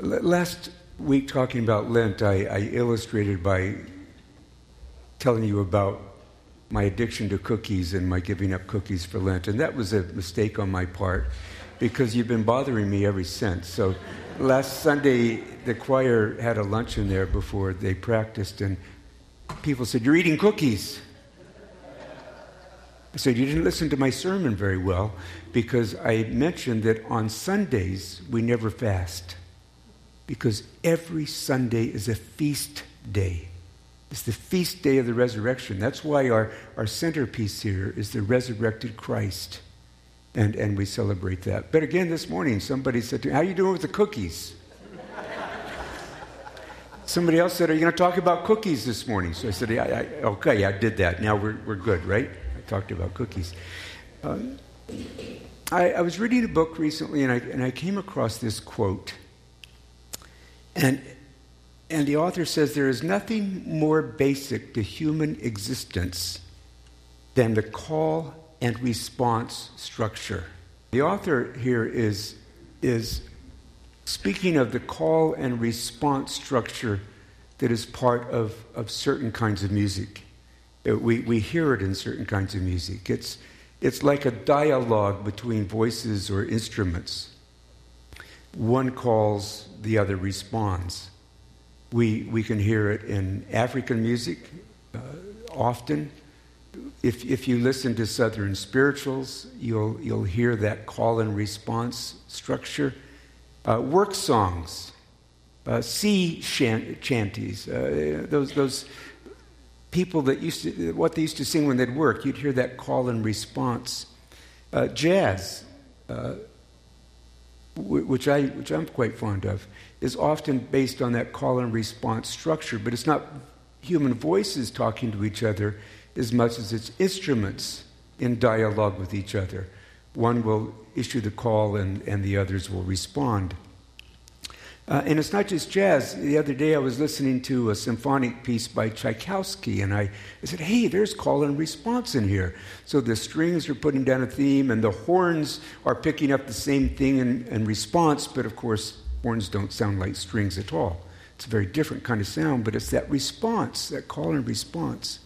Last week, talking about Lent, I, I, illustrated by telling you about my addiction to cookies and my giving up cookies for Lent. And that was a mistake on my part because you've been bothering me ever since. So last Sunday, the choir had a luncheon there before they practiced, and people said, You're eating cookies. I said, You didn't listen to my sermon very well because I mentioned that on Sundays we never fast because every Sunday is a feast day. It's the feast day of the resurrection. That's why our, our centerpiece here is the resurrected Christ. And, and we celebrate that. But again, this morning, somebody said to me, How are you doing with the cookies? Somebody else said, Are you going to talk about cookies this morning? So I said, yeah, I, Okay, I did that. Now we're, we're good, right? I talked about cookies. Um, I, I was reading a book recently and I, and I came across this quote. And, and the author says there is nothing more basic to human existence than the call and response structure. The author here is, is speaking of the call and response structure that is part of, of certain kinds of music. Uh, we, we hear it in certain kinds of music. It's, it's like a dialogue between voices or instruments. One calls, the other responds. We, we can hear it in African music uh, often. If, if you listen to Southern spirituals, you'll, you'll hear that call and response structure. Uh, work songs, uh, sea chant- chanties, uh, those, those people that used to, what they used to sing when they'd work, you'd hear that call and response. Uh, jazz, uh, which, I, which I'm quite fond of, is often based on that call and response structure, but it's not human voices talking to each other as much as it's instruments in dialogue with each other. One will issue the call and, and the others will respond. Uh, and it's not just jazz. The other day I was listening to a symphonic piece by Tchaikovsky, and I, I said, hey, there's call and response in here. So the strings are putting down a theme, and the horns are picking up the same thing in, in response, but of course, horns don't sound like strings at all. It's a very different kind of sound, but it's that response, that call and response.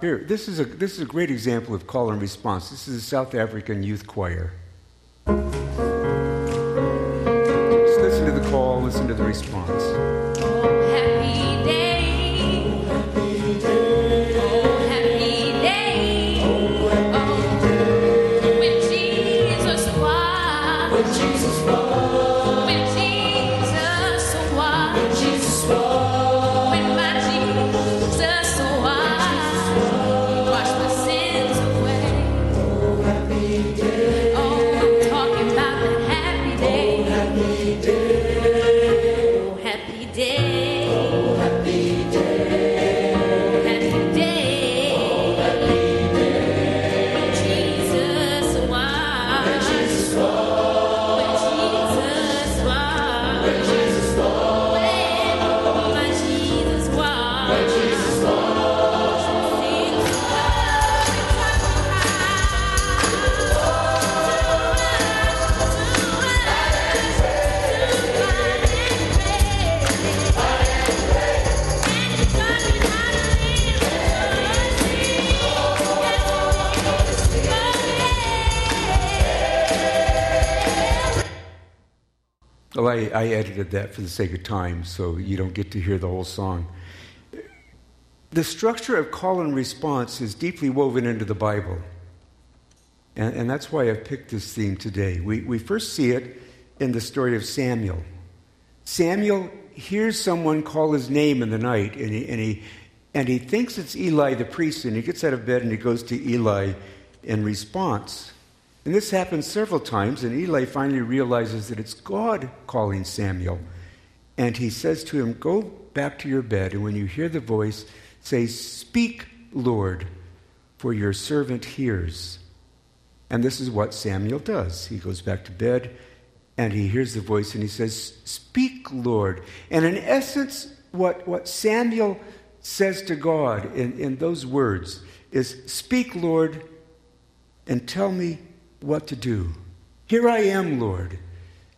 Here, this is a, this is a great example of call and response. This is a South African youth choir. Listen to the response. I, edited that for the sake of time, so you don't get to hear the whole song. The structure of call and response is deeply woven into the Bible. And, and that's why I've picked this theme today. We, we first see it in the story of Samuel. Samuel hears someone call his name in the night, and he, and he, and he thinks it's Eli the priest, and he gets out of bed and he goes to Eli in response. And this happens several times, and Eli finally realizes that it's God calling Samuel. And he says to him, Go back to your bed, and when you hear the voice, say, Speak, Lord, for your servant hears. And this is what Samuel does. He goes back to bed, and he hears the voice, and he says, Speak, Lord. And in essence, what, what Samuel says to God in, in those words is, Speak, Lord, and tell me what to do. Here I am, Lord.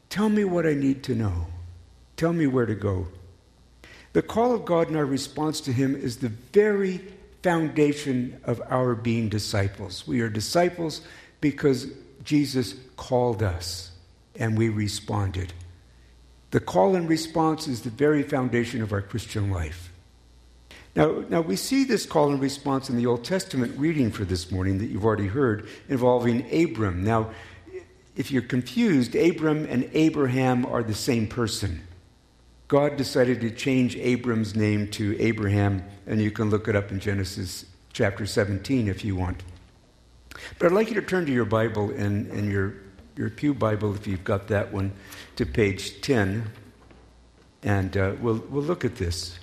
Tell me what I need to know. Tell me where to go. The call of God and our response to Him is the very foundation of our being disciples. We are disciples because Jesus called us and we responded. The call and response is the very foundation of our Christian life. Now, now, we see this call and response in the Old Testament reading for this morning that you've already heard involving Abram. Now, if you're confused, Abram and Abraham are the same person. God decided to change Abram's name to Abraham, and you can look it up in Genesis chapter 17 if you want. But I'd like you to turn to your Bible and, and your, your Pew Bible, if you've got that one, to page 10, and uh, we'll, we'll look at this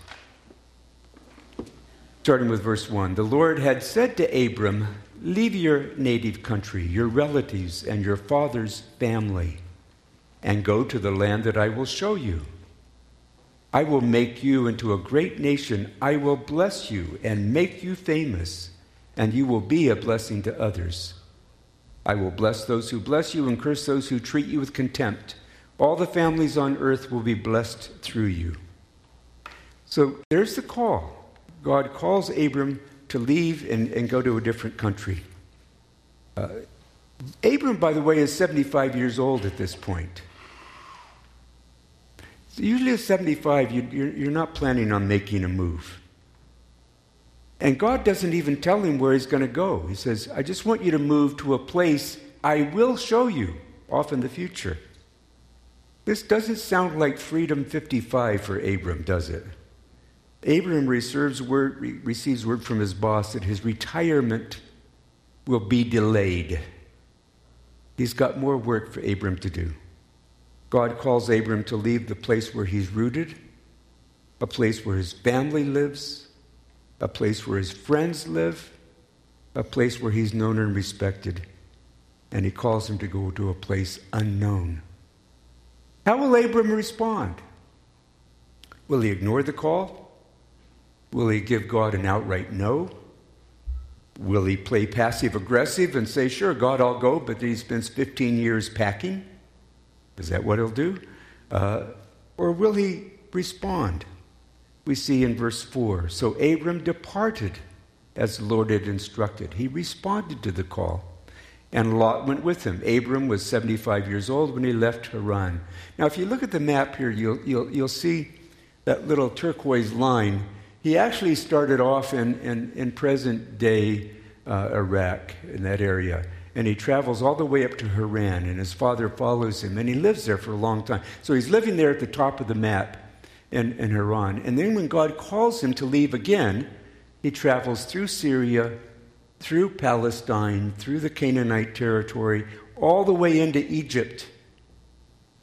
starting with verse 1. The Lord had said to Abram, Leave your native country, your relatives, and your father's family, and go to the land that I will show you. I will make you into a great nation. I will bless you and make you famous, and you will be a blessing to others. I will bless those who bless you and curse those who treat you with contempt. All the families on earth will be blessed through you. So there's the call. God calls Abram to leave and, and go to a different country. Uh, Abram, by the way, is 75 years old at this point. So usually at 75, you, you're, you're not planning on making a move. And God doesn't even tell him where he's going to go. He says, I just want you to move to a place I will show you off in the future. This doesn't sound like Freedom 55 for Abram, does it? Abraham receives word, receives word from his boss that his retirement will be delayed. He's got more work for Abram to do. God calls Abram to leave the place where he's rooted, a place where his family lives, a place where his friends live, a place where he's known and respected. And he calls him to go to a place unknown. How will Abram respond? Will he ignore the call? Will he give God an outright no? Will he play passive aggressive and say, Sure, God, I'll go, but he spends 15 years packing? Is that what he'll do? Uh, or will he respond? We see in verse 4 So Abram departed as the Lord had instructed. He responded to the call, and Lot went with him. Abram was 75 years old when he left Haran. Now, if you look at the map here, you'll, you'll, you'll see that little turquoise line he actually started off in, in, in present day uh, Iraq, in that area. And he travels all the way up to Haran, and his father follows him, and he lives there for a long time. So he's living there at the top of the map in, in Haran. And then when God calls him to leave again, he travels through Syria, through Palestine, through the Canaanite territory, all the way into Egypt.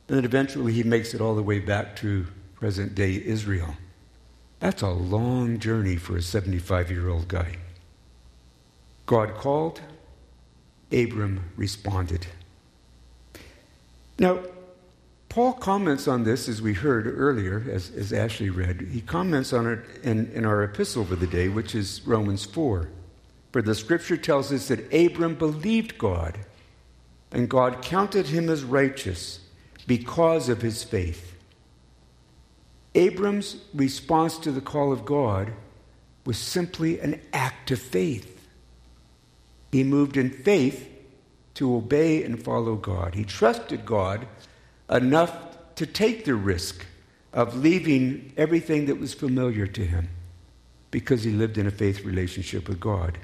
And then eventually he makes it all the way back to present day Israel. That's a long journey for a 75 year old guy. God called, Abram responded. Now, Paul comments on this, as we heard earlier, as, as Ashley read. He comments on it in, in our epistle for the day, which is Romans 4. For the scripture tells us that Abram believed God, and God counted him as righteous because of his faith. Abram's response to the call of God was simply an act of faith. He moved in faith to obey and follow God. He trusted God enough to take the risk of leaving everything that was familiar to him because he lived in a faith relationship with God.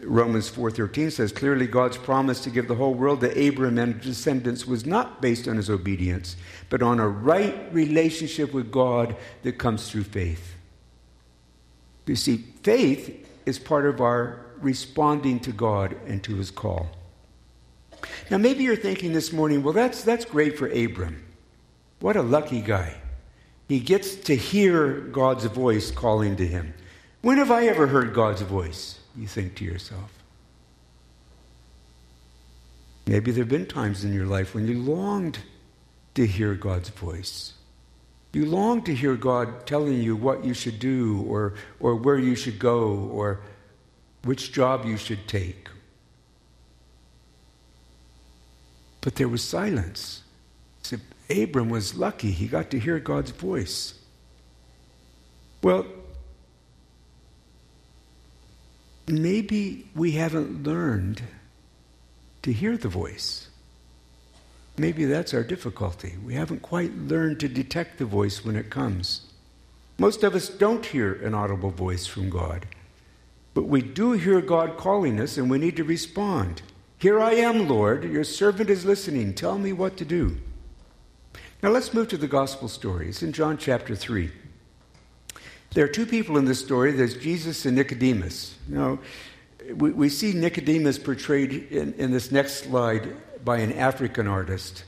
Romans 4:13 says clearly God's promise to give the whole world to Abraham and his descendants was not based on his obedience, but on a right relationship with God that comes through faith. You see, faith is part of our responding to God and to his call. Now maybe you're thinking this morning, well that's that's great for Abram. What a lucky guy. He gets to hear God's voice calling to him. When have I ever heard God's voice? You think to yourself. Maybe there have been times in your life when you longed to hear God's voice. You longed to hear God telling you what you should do or, or where you should go or which job you should take. But there was silence. So Abram was lucky. He got to hear God's voice. Well, maybe we haven't learned to hear the voice. Maybe that's our difficulty. We haven't quite learned to detect the voice when it comes. Most of us don't hear an audible voice from God, but we do hear God calling us and we need to respond. Here I am, Lord. Your servant is listening. Tell me what to do. Now let's move to the gospel story. It's in John chapter 3. There are two people in this story there's Jesus and Nicodemus. Now, we, we see Nicodemus portrayed in, in this next slide by an African artist,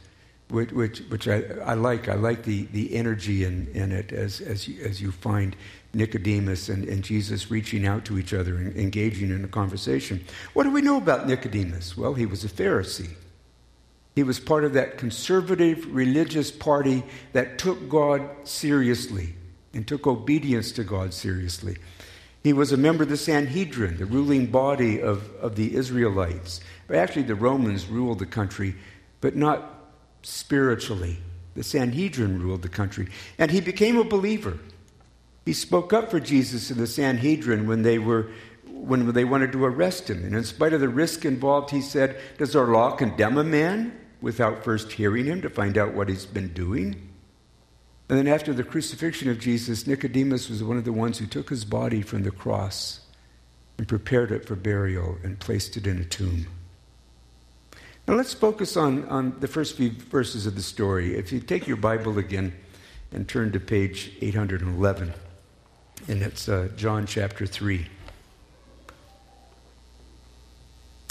which, which, which I, I, like. I like the, the energy in, in it as, as, you, as you find Nicodemus and, and Jesus reaching out to each other and engaging in a conversation. What do we know about Nicodemus? Well, he was a Pharisee. He was part of that conservative religious party that took God seriously and took obedience to God seriously. He was a member of the Sanhedrin, the ruling body of, of the Israelites. Actually, the Romans ruled the country, but not spiritually. The Sanhedrin ruled the country. And he became a believer. He spoke up for Jesus in the Sanhedrin when they were when they wanted to arrest him. And in spite of the risk involved, he said, Does our law condemn a man without first hearing him to find out what he's been doing? And then after the crucifixion of Jesus, Nicodemus was one of the ones who took his body from the cross and prepared it for burial and placed it in a tomb. Now let's focus on, on the first few verses of the story. If you take your Bible again and turn to page 811, and it's uh, John chapter 3.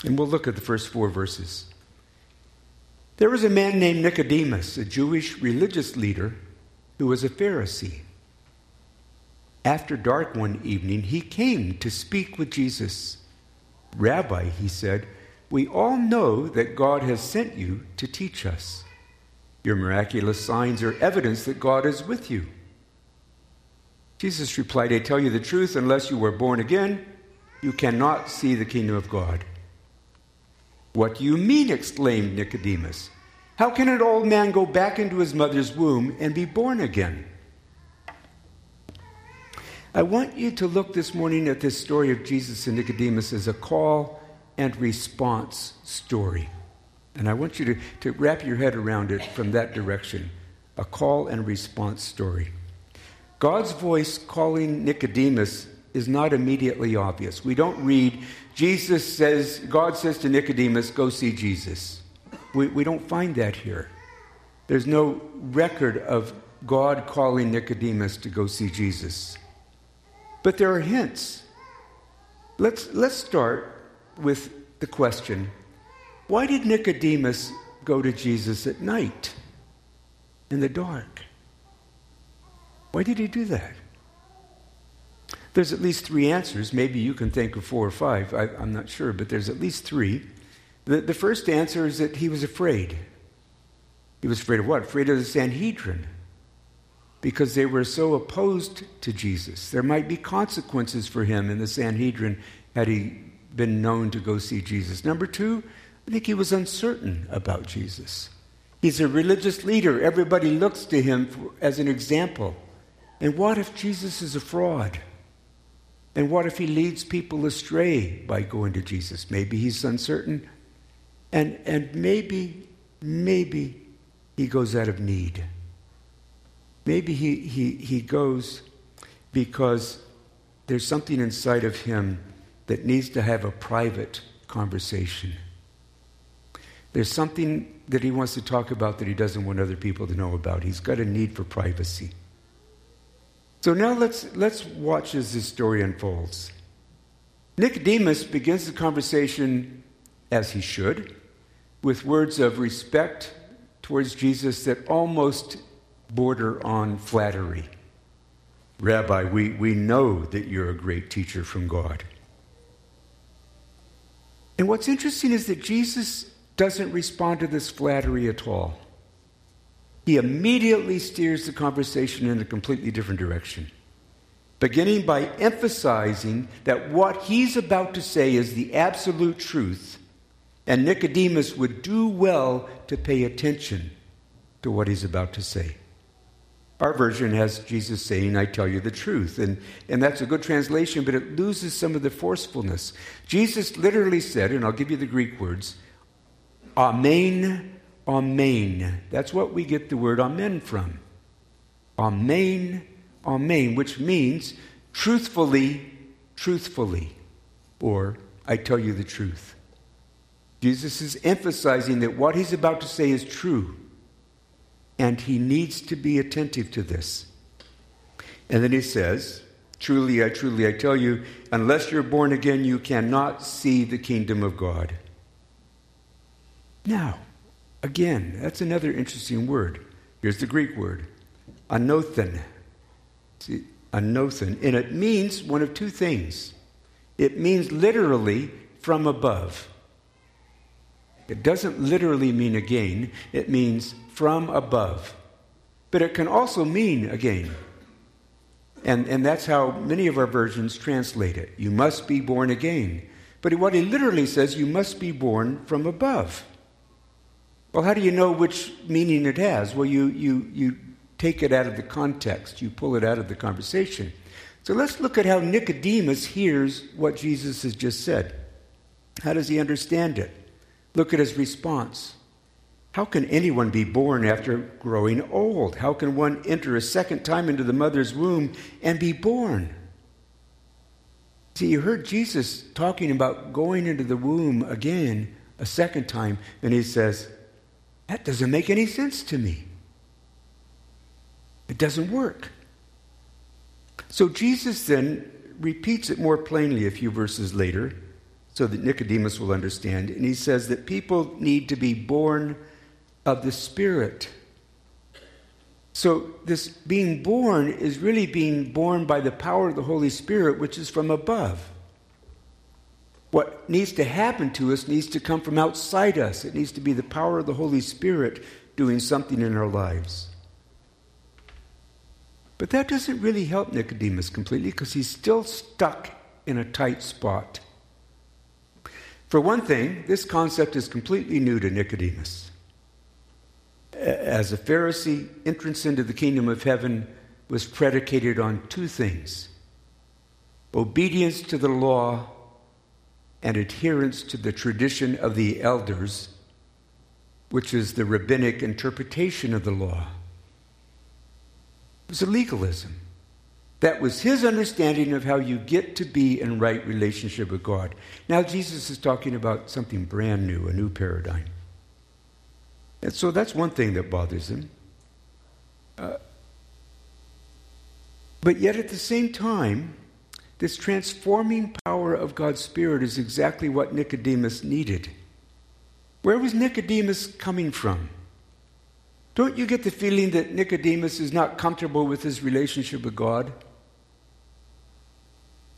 And we'll look at the first four verses. There was a man named Nicodemus, a Jewish religious leader who was a Pharisee. After dark one evening, he came to speak with Jesus. Rabbi, he said, we all know that God has sent you to teach us. Your miraculous signs are evidence that God is with you. Jesus replied, I tell you the truth, unless you were born again, you cannot see the kingdom of God. What do you mean? exclaimed Nicodemus. How can an old man go back into his mother's womb and be born again? I want you to look this morning at this story of Jesus and Nicodemus as a call and response story. And I want you to, to wrap your head around it from that direction a call and response story. God's voice calling Nicodemus is not immediately obvious. We don't read, Jesus says, God says to Nicodemus, go see Jesus. We, we don't find that here. There's no record of God calling Nicodemus to go see Jesus. But there are hints. Let's, let's start with the question why did Nicodemus go to Jesus at night in the dark? Why did he do that? There's at least three answers. Maybe you can think of four or five. I, am not sure, but there's at least three. The, the first answer is that he was afraid. He was afraid of what? Afraid of the Sanhedrin. Because they were so opposed to Jesus. There might be consequences for him in the Sanhedrin had he been known to go see Jesus. Number two, I think he was uncertain about Jesus. He's a religious leader. Everybody looks to him for, as an example. And what if Jesus is a fraud? And what if he leads people astray by going to Jesus? Maybe he's uncertain. And, and maybe, maybe he goes out of need. Maybe he, he, he goes because there's something inside of him that needs to have a private conversation. There's something that he wants to talk about that he doesn't want other people to know about. He's got a need for privacy. So now let's, let's watch as this story unfolds. Nicodemus begins the conversation as he should with words of respect towards Jesus that almost border on flattery. Rabbi, we, we know that you're a great teacher from God. And what's interesting is that Jesus doesn't respond to this flattery at all. He immediately steers the conversation in a completely different direction, beginning by emphasizing that what he's about to say is the absolute truth and Nicodemus would do well to pay attention to what he's about to say. Our version has Jesus saying, I tell you the truth. And, and that's a good translation, but it loses some of the forcefulness. Jesus literally said, and I'll give you the Greek words, Amen, Amen. That's what we get the word Amen from. Amen, Amen, which means truthfully, truthfully, or I tell you the truth. Jesus is emphasizing that what he's about to say is true, and he needs to be attentive to this. And then he says, Truly, I truly, I tell you, unless you're born again, you cannot see the kingdom of God. Now, again, that's another interesting word. Here's the Greek word, anothen. See, anothen. And it means one of two things. It means literally from above. It doesn't literally mean again, it means from above. But it can also mean again. And, and that's how many of our versions translate it. You must be born again. But what he literally says, you must be born from above. Well, how do you know which meaning it has? Well, you, you, you take it out of the context, you pull it out of the conversation. So let's look at how Nicodemus hears what Jesus has just said. How does he understand it? Look at his response. How can anyone be born after growing old? How can one enter a second time into the mother's womb and be born? See, you heard Jesus talking about going into the womb again a second time, and he says, That doesn't make any sense to me. It doesn't work. So Jesus then repeats it more plainly a few verses later so that Nicodemus will understand. And he says that people need to be born of the Spirit. So, this being born is really being born by the power of the Holy Spirit, which is from above. What needs to happen to us needs to come from outside us. It needs to be the power of the Holy Spirit doing something in our lives. But that doesn't really help Nicodemus completely because he's still stuck in a tight spot. For one thing, this concept is completely new to Nicodemus. As a Pharisee, entrance into the kingdom of heaven was predicated on two things obedience to the law and adherence to the tradition of the elders, which is the rabbinic interpretation of the law. It was a legalism. That was his understanding of how you get to be in right relationship with God. Now, Jesus is talking about something brand new, a new paradigm. And so that's one thing that bothers him. Uh, but yet, at the same time, this transforming power of God's Spirit is exactly what Nicodemus needed. Where was Nicodemus coming from? Don't you get the feeling that Nicodemus is not comfortable with his relationship with God?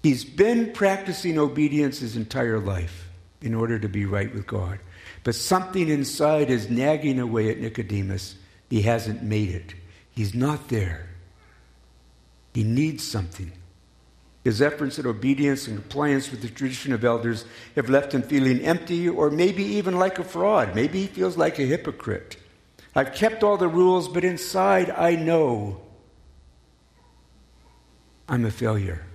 He's been practicing obedience his entire life in order to be right with God. But something inside is nagging away at Nicodemus. He hasn't made it, he's not there. He needs something. His efforts at obedience and compliance with the tradition of elders have left him feeling empty or maybe even like a fraud. Maybe he feels like a hypocrite. I've kept all the rules, but inside I know I'm a failure.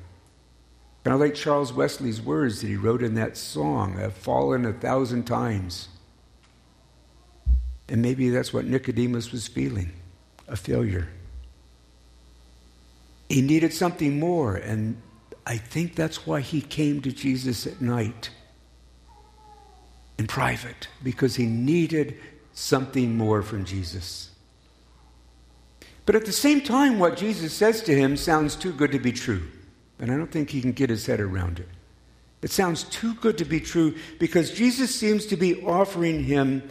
Kind I like Charles Wesley's words that he wrote in that song I've fallen a thousand times. And maybe that's what Nicodemus was feeling a failure. He needed something more, and I think that's why he came to Jesus at night in private, because he needed something more from Jesus. But at the same time, what Jesus says to him sounds too good to be true. And I don't think he can get his head around it. It sounds too good to be true because Jesus seems to be offering him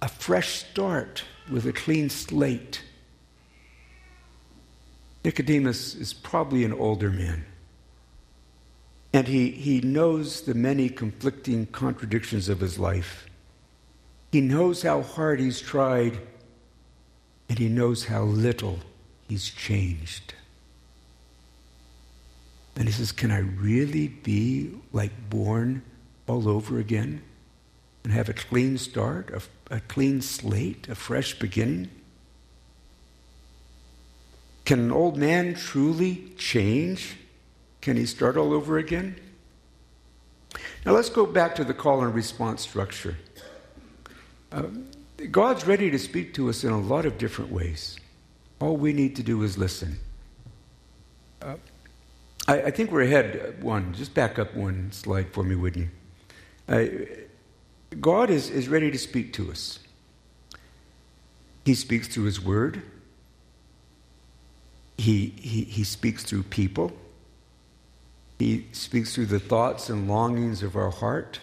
a fresh start with a clean slate. Nicodemus is probably an older man. And he, he knows the many conflicting contradictions of his life. He knows how hard he's tried, and he knows how little he's changed. And he says, Can I really be like born all over again? and have a clean start, a, a clean slate, a fresh beginning? Can an old man truly change? Can he start all over again? Now let's go back to the call and response structure. Uh, God's ready to speak to us in a lot of different ways. All we need to do is listen. Uh, I, I, think we're ahead one. Just back up one slide for me, wouldn't you? Uh, God is, is ready to speak to us. He speaks through His Word. He, he, he speaks through people. He speaks through the thoughts and longings of our heart.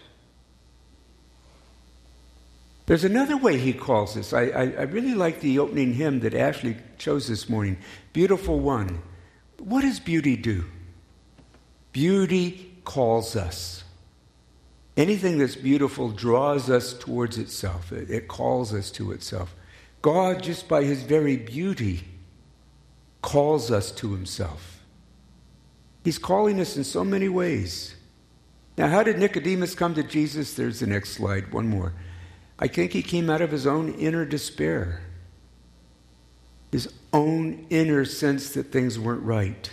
There's another way he calls us. I, I, I, really like the opening hymn that Ashley chose this morning Beautiful One. What does beauty do? Beauty calls us. Anything that's beautiful draws us towards itself, it, it calls us to itself. God, just by his very beauty, calls us to himself. He's calling us in so many ways. Now, how did Nicodemus come to Jesus? There's the next slide, one more. I think he came out of his own inner despair, his own inner sense that things weren't right.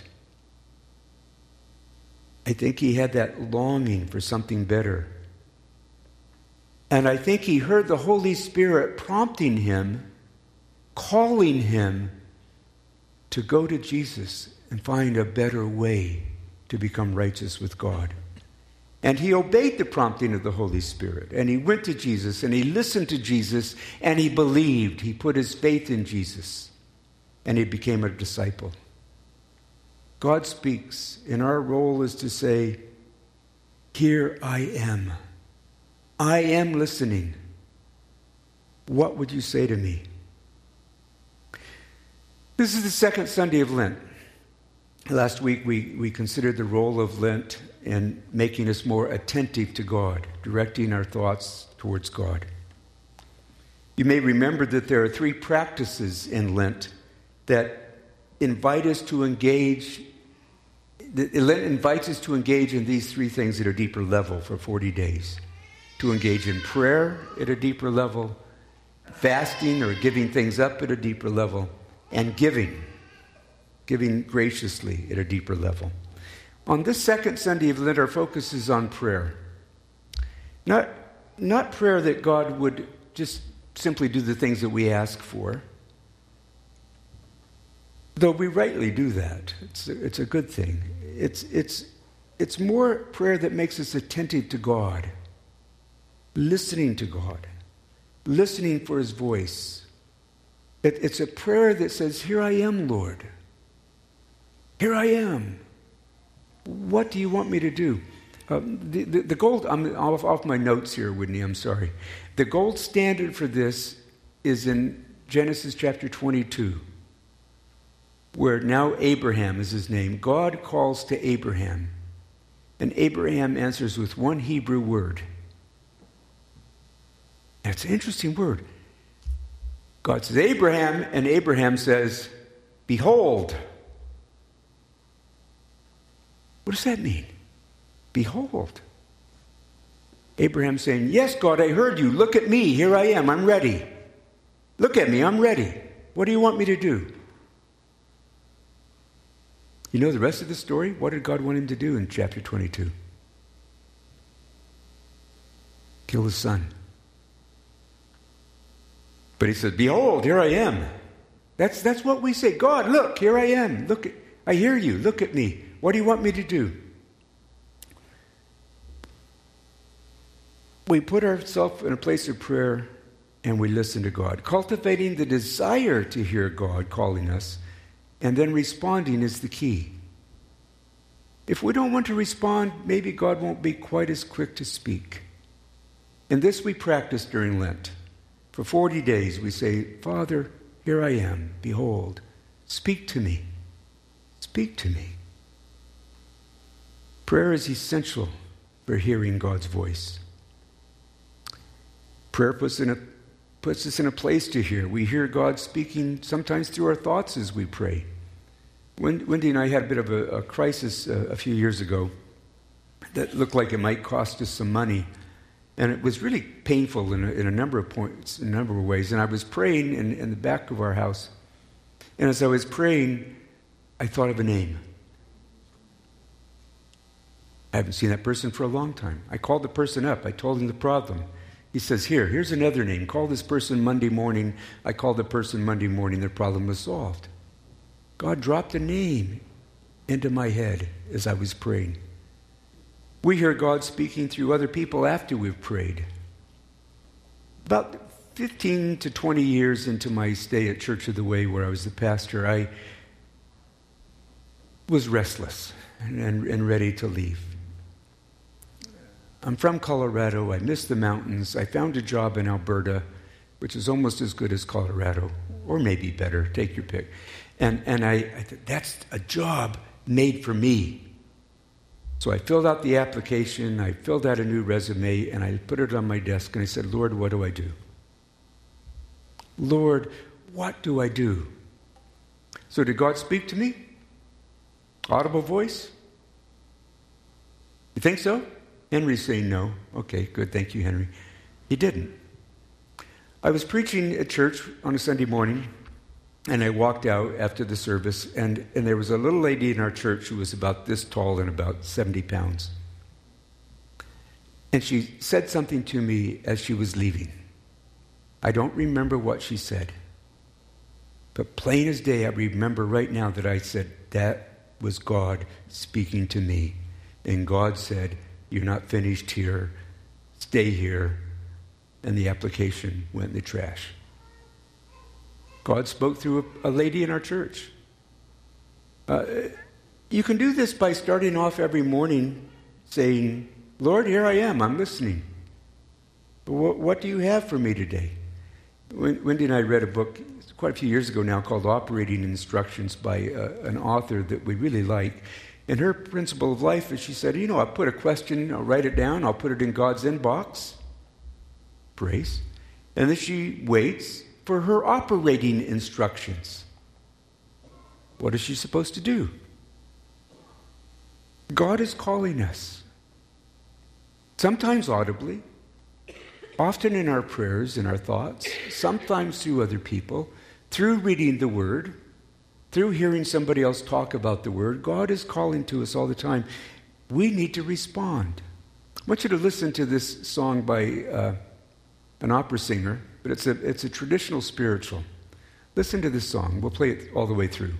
I think he had that longing for something better. And I think he heard the Holy Spirit prompting him, calling him to go to Jesus and find a better way to become righteous with God. And he obeyed the prompting of the Holy Spirit. And he went to Jesus and he listened to Jesus and he believed. He put his faith in Jesus and he became a disciple. God speaks, and our role is to say, Here I am. I am listening. What would you say to me? This is the second Sunday of Lent. Last week we, we considered the role of Lent in making us more attentive to God, directing our thoughts towards God. You may remember that there are three practices in Lent that invite us to engage. Lent invites us to engage in these three things at a deeper level for 40 days. To engage in prayer at a deeper level, fasting or giving things up at a deeper level, and giving, giving graciously at a deeper level. On this second Sunday of Lent, our focus is on prayer. Not, not prayer that God would just simply do the things that we ask for, though we rightly do that. It's a, it's a good thing. It's, it's, it's more prayer that makes us attentive to God, listening to God, listening for His voice. It, it's a prayer that says, Here I am, Lord. Here I am. What do you want me to do? Uh, the, the, the, gold, I'm off, off my notes here, Whitney, I'm sorry. The gold standard for this is in Genesis chapter 22, where now Abraham is his name. God calls to Abraham, and Abraham answers with one Hebrew word. That's an interesting word. God says, Abraham, and Abraham says, Behold. What does that mean? Behold. Abraham saying, Yes, God, I heard you. Look at me. Here I am. I'm ready. Look at me. I'm ready. What do you want me to do? You know the rest of the story? What did God want him to do in chapter 22? Kill his son. But he said, Behold, here I am. That's, that's what we say. God, look, here I am. Look, I hear you. Look at me. What do you want me to do? We put ourselves in a place of prayer and we listen to God. Cultivating the desire to hear God calling us and then responding is the key. If we don't want to respond, maybe God won't be quite as quick to speak. And this we practice during Lent. For 40 days we say, Father, here I am. Behold, speak to me. Speak to me. Prayer is essential for hearing God's voice. Prayer puts, in a, puts us in a place to hear. We hear God speaking sometimes through our thoughts as we pray. Wendy and I had a bit of a, a crisis uh, a few years ago that looked like it might cost us some money. And it was really painful in a, in a number of points, in a number of ways. And I was praying in, in the back of our house. And as I was praying, I thought of a name. I haven't seen that person for a long time. I called the person up. I told him the problem. He says, Here, here's another name. Call this person Monday morning. I called the person Monday morning. Their problem was solved. God dropped a name into my head as I was praying. We hear God speaking through other people after we've prayed. About 15 to 20 years into my stay at Church of the Way, where I was the pastor, I was restless and, and, and ready to leave. I'm from Colorado. I miss the mountains. I found a job in Alberta, which is almost as good as Colorado, or maybe better. Take your pick. And, and I, I that's a job made for me. So I filled out the application, I filled out a new resume, and I put it on my desk, and I said, Lord, what do I do? Lord, what do I do? So did God speak to me? Audible voice? You think so? Henry's saying no. Okay, good. Thank you, Henry. He didn't. I was preaching at church on a Sunday morning, and I walked out after the service, and, and there was a little lady in our church who was about this tall and about 70 pounds. And she said something to me as she was leaving. I don't remember what she said. But plain as day, I remember right now that I said, That was God speaking to me. And God said, You're not finished here. Stay here. And the application went in the trash. God spoke through a, a lady in our church. Uh, you can do this by starting off every morning saying, Lord, here I am. I'm listening. But what, what do you have for me today? Wendy and I read a book quite a few years ago now called Operating Instructions by uh, an author that we really like. And her principle of life is she said, You know, I'll put a question, I'll write it down, I'll put it in God's inbox. Praise. And then she waits for her operating instructions. What is she supposed to do? God is calling us, sometimes audibly, often in our prayers, in our thoughts, sometimes through other people, through reading the Word, through hearing somebody else talk about the Word. God is calling to us all the time. We need to respond. I want you to listen to this song by uh, an opera singer, but it's a, it's a traditional spiritual. Listen to this song. We'll play it all the way through.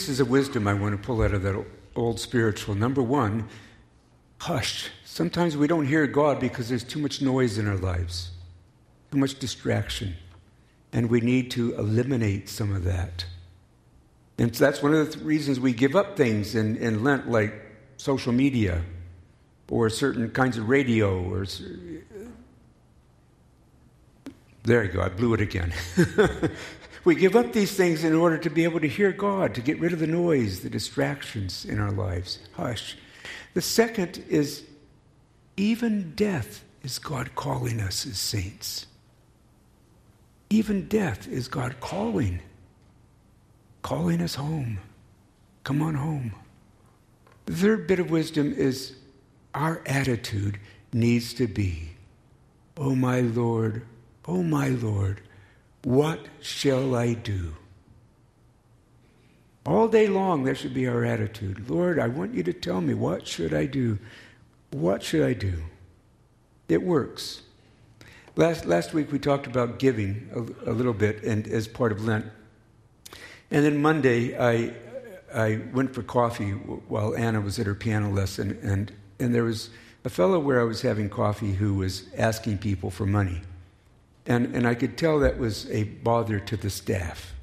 Pieces of wisdom I want to pull out of that old spiritual. Number one, hush. Sometimes we don't hear God because there's too much noise in our lives, too much distraction. And we need to eliminate some of that. And so that's one of the th- reasons we give up things in, in Lent, like social media or certain kinds of radio. Or there you go, I blew it again. we give up these things in order to be able to hear God, to get rid of the noise, the distractions in our lives. Hush. The second is even death is God calling us as saints. Even death is God calling calling us home. Come on home. The third bit of wisdom is our attitude needs to be, Oh my Lord, oh my Lord, what shall I do? All day long, that should be our attitude. Lord, I want you to tell me, what should I do? What should I do? It works. Last, last week we talked about giving a, a little bit and as part of Lent. And then Monday, I, I went for coffee while Anna was at her piano lesson, and, and there was a fellow where I was having coffee who was asking people for money. And, and I could tell that was a bother to the staff,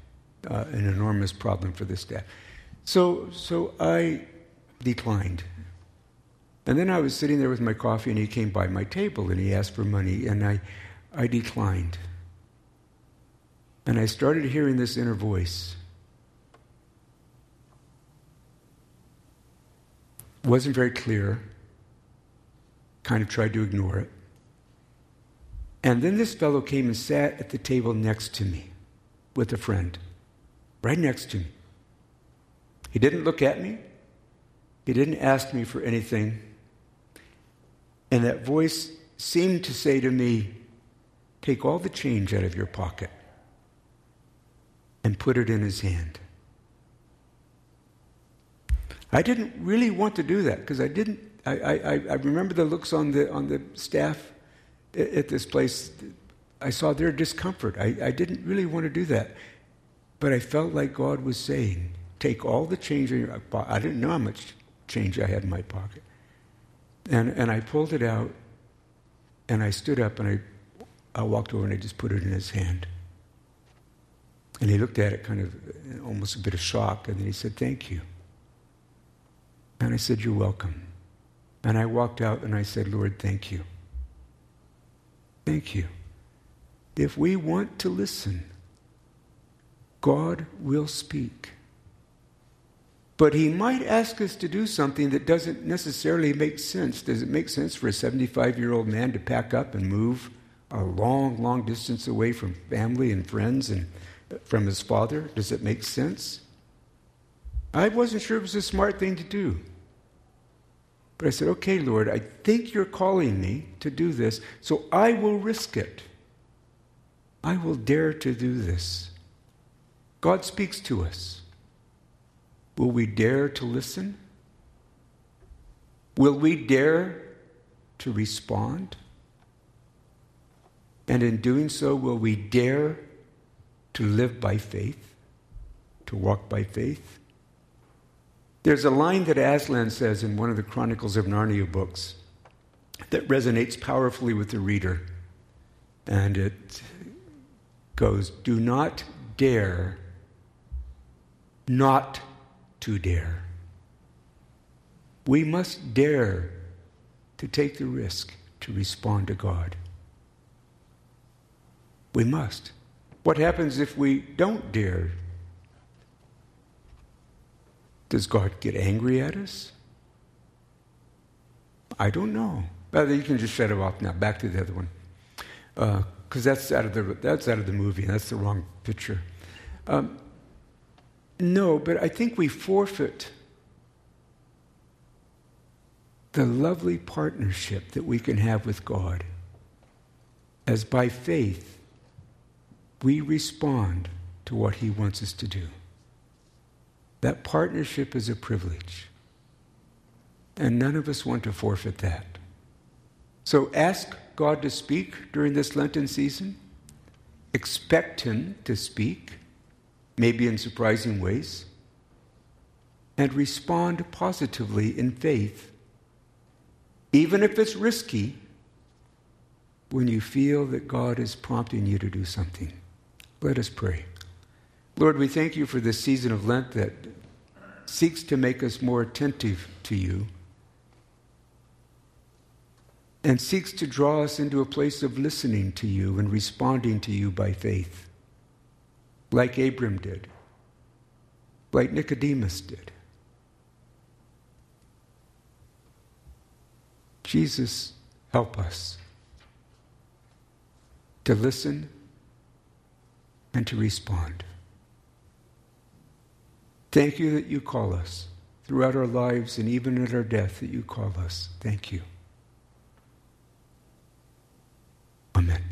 uh, an enormous problem for the staff. So, so I declined. And then I was sitting there with my coffee, and he came by my table and he asked for money, and I, I declined. And I started hearing this inner voice wasn't very clear, kind of tried to ignore it. And then this fellow came and sat at the table next to me with a friend, right next to me. He didn't look at me, he didn't ask me for anything. And that voice seemed to say to me, Take all the change out of your pocket and put it in his hand. I didn't really want to do that because I didn't. I, I, I remember the looks on the on the staff at, this place. I saw their discomfort. I, I didn't really want to do that, but I felt like God was saying, "Take all the change in your pocket." I didn't know how much change I had in my pocket, and and I pulled it out, and I stood up and I I walked over and I just put it in his hand. And he looked at it kind of uh, almost a bit of shock, and then he said, Thank you. And I said, You're welcome. And I walked out and I said, Lord, thank you. Thank you. If we want to listen, God will speak. But he might ask us to do something that doesn't necessarily make sense. Does it make sense for a 75 year old man to pack up and move a long, long distance away from family and friends and from his father? Does it make sense? I wasn't sure it was a smart thing to do. But I said, okay, Lord, I think you're calling me to do this, so I will risk it. I will dare to do this. God speaks to us. Will we dare to listen? Will we dare to respond? And in doing so, will we dare to live by faith, to walk by faith? There's a line that Aslan says in one of the Chronicles of Narnia books that resonates powerfully with the reader. And it goes Do not dare not to dare. We must dare to take the risk to respond to God. We must. What happens if we don't dare does God get angry at us? I don't know. But you can just shut it off now. Back to the other one, because uh, that's out of the that's out of the movie. That's the wrong picture. Um, no, but I think we forfeit the lovely partnership that we can have with God, as by faith we respond to what He wants us to do. That partnership is a privilege. And none of us want to forfeit that. So ask God to speak during this Lenten season. Expect Him to speak, maybe in surprising ways. and respond positively in faith, even if it's risky, when you feel that God is prompting you to do something. Let us pray. Lord, we thank you for this season of Lent that seeks to make us more attentive to you and seeks to draw us into a place of listening to you and responding to you by faith, like Abram did, like Nicodemus did. Jesus, help us to listen and to respond. Thank you that you call us throughout our lives and even at our death that you call us. Thank you. Amen.